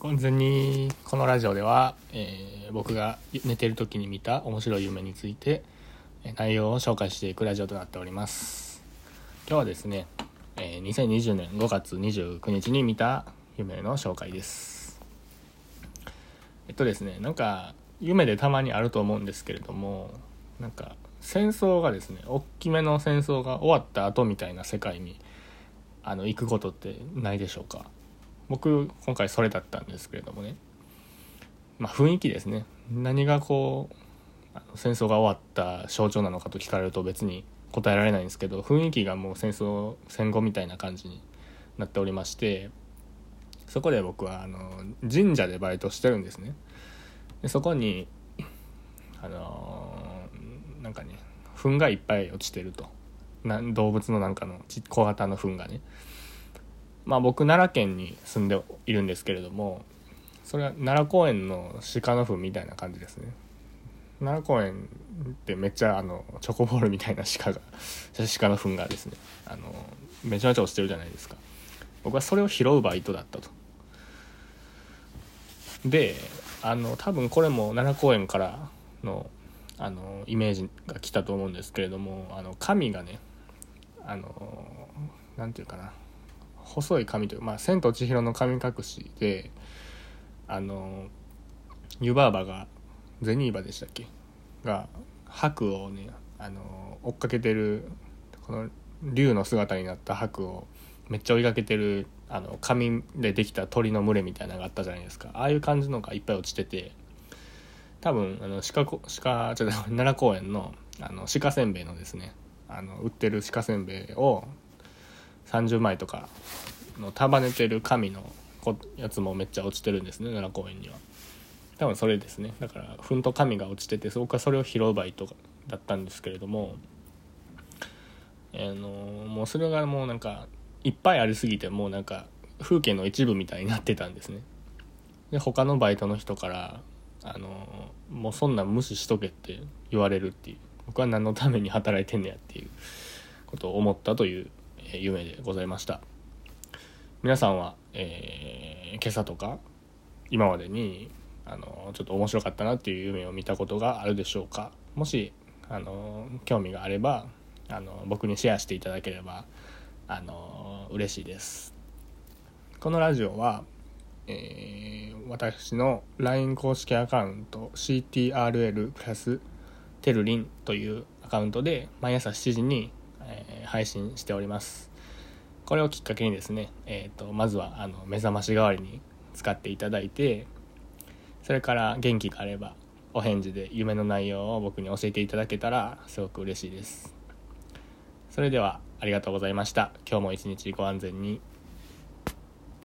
完全にこのラジオでは、えー僕が寝てる時に見た面白い夢について内容を紹介していくラジオとなっております。今日はですね、えー2020年5月29日に見た夢の紹介です。えっとですねなんか夢でたまにあると思うんですけれどもなんか戦争がですね大きめの戦争が終わった後みたいな世界にあの行くことってないでしょうか？僕今回それだったんですけれどもね。まあ雰囲気ですね。何がこう戦争が終わった象徴なのかと聞かれると別に答えられないんですけど雰囲気がもう戦争戦後みたいな感じになっておりましてそこで僕はあの神社でバイトしてるんですね。でそこにあのーなんかね糞がいっぱい落ちてると。な動物のなんかの小型の糞がね。まあ僕奈良県に住んでいるんですけれどもそれは奈良公園の鹿の糞みたいな感じですね。奈良公園ってめっちゃあのチョコボールみたいな鹿が 鹿の糞がですねあのめちゃめちゃ落ちてるじゃないですか。僕はそれを拾うバイトだったと。であの多分これも奈良公園からのあのイメージが来たと思うんですけれどもあの紙がねあのなんていうかな。細い紙という、まあ、千と千尋の神隠しであの湯婆婆がゼニーバでしたっけ？が白をねあの追っかけてるこの竜の姿になった白をめっちゃ追いかけてるあの紙でできた鳥の群れみたいなのがあったじゃないですか。ああいう感じのがいっぱい落ちてて多分あの鹿鹿じゃない奈良公園のあの鹿せんべいのですねあの売ってる鹿せんべいを30枚とかの束ねてる紙のやつもめっちゃ落ちてるんですね奈良公園には。多分それですね。だから糞と紙が落ちてて僕はそれを拾うバイトだったんですけれどもあのもうそれがもうなんかいっぱいありすぎてもうなんか風景の一部みたいになってたんですね。で他のバイトの人からあのもうそんなん無視しとけって言われるっていう。僕は何のために働いてんねやっていうことを思ったというえ夢でございました。皆さんは、えー今朝とか今までにあのちょっと面白かったなっていう夢を見たことがあるでしょうか？もしあの興味があればあの僕にシェアしていただければあの嬉しいです。このラジオは、えー私の LINE 公式アカウント CTRL プラステルリンというアカウントで毎朝7時に、えー配信しております。これをきっかけにですね、えー、とまずはあの目覚まし代わりに使っていただいてそれから元気があればお返事で夢の内容を僕に教えていただけたらすごく嬉しいです。それではありがとうございました。今日も一日ご安全に。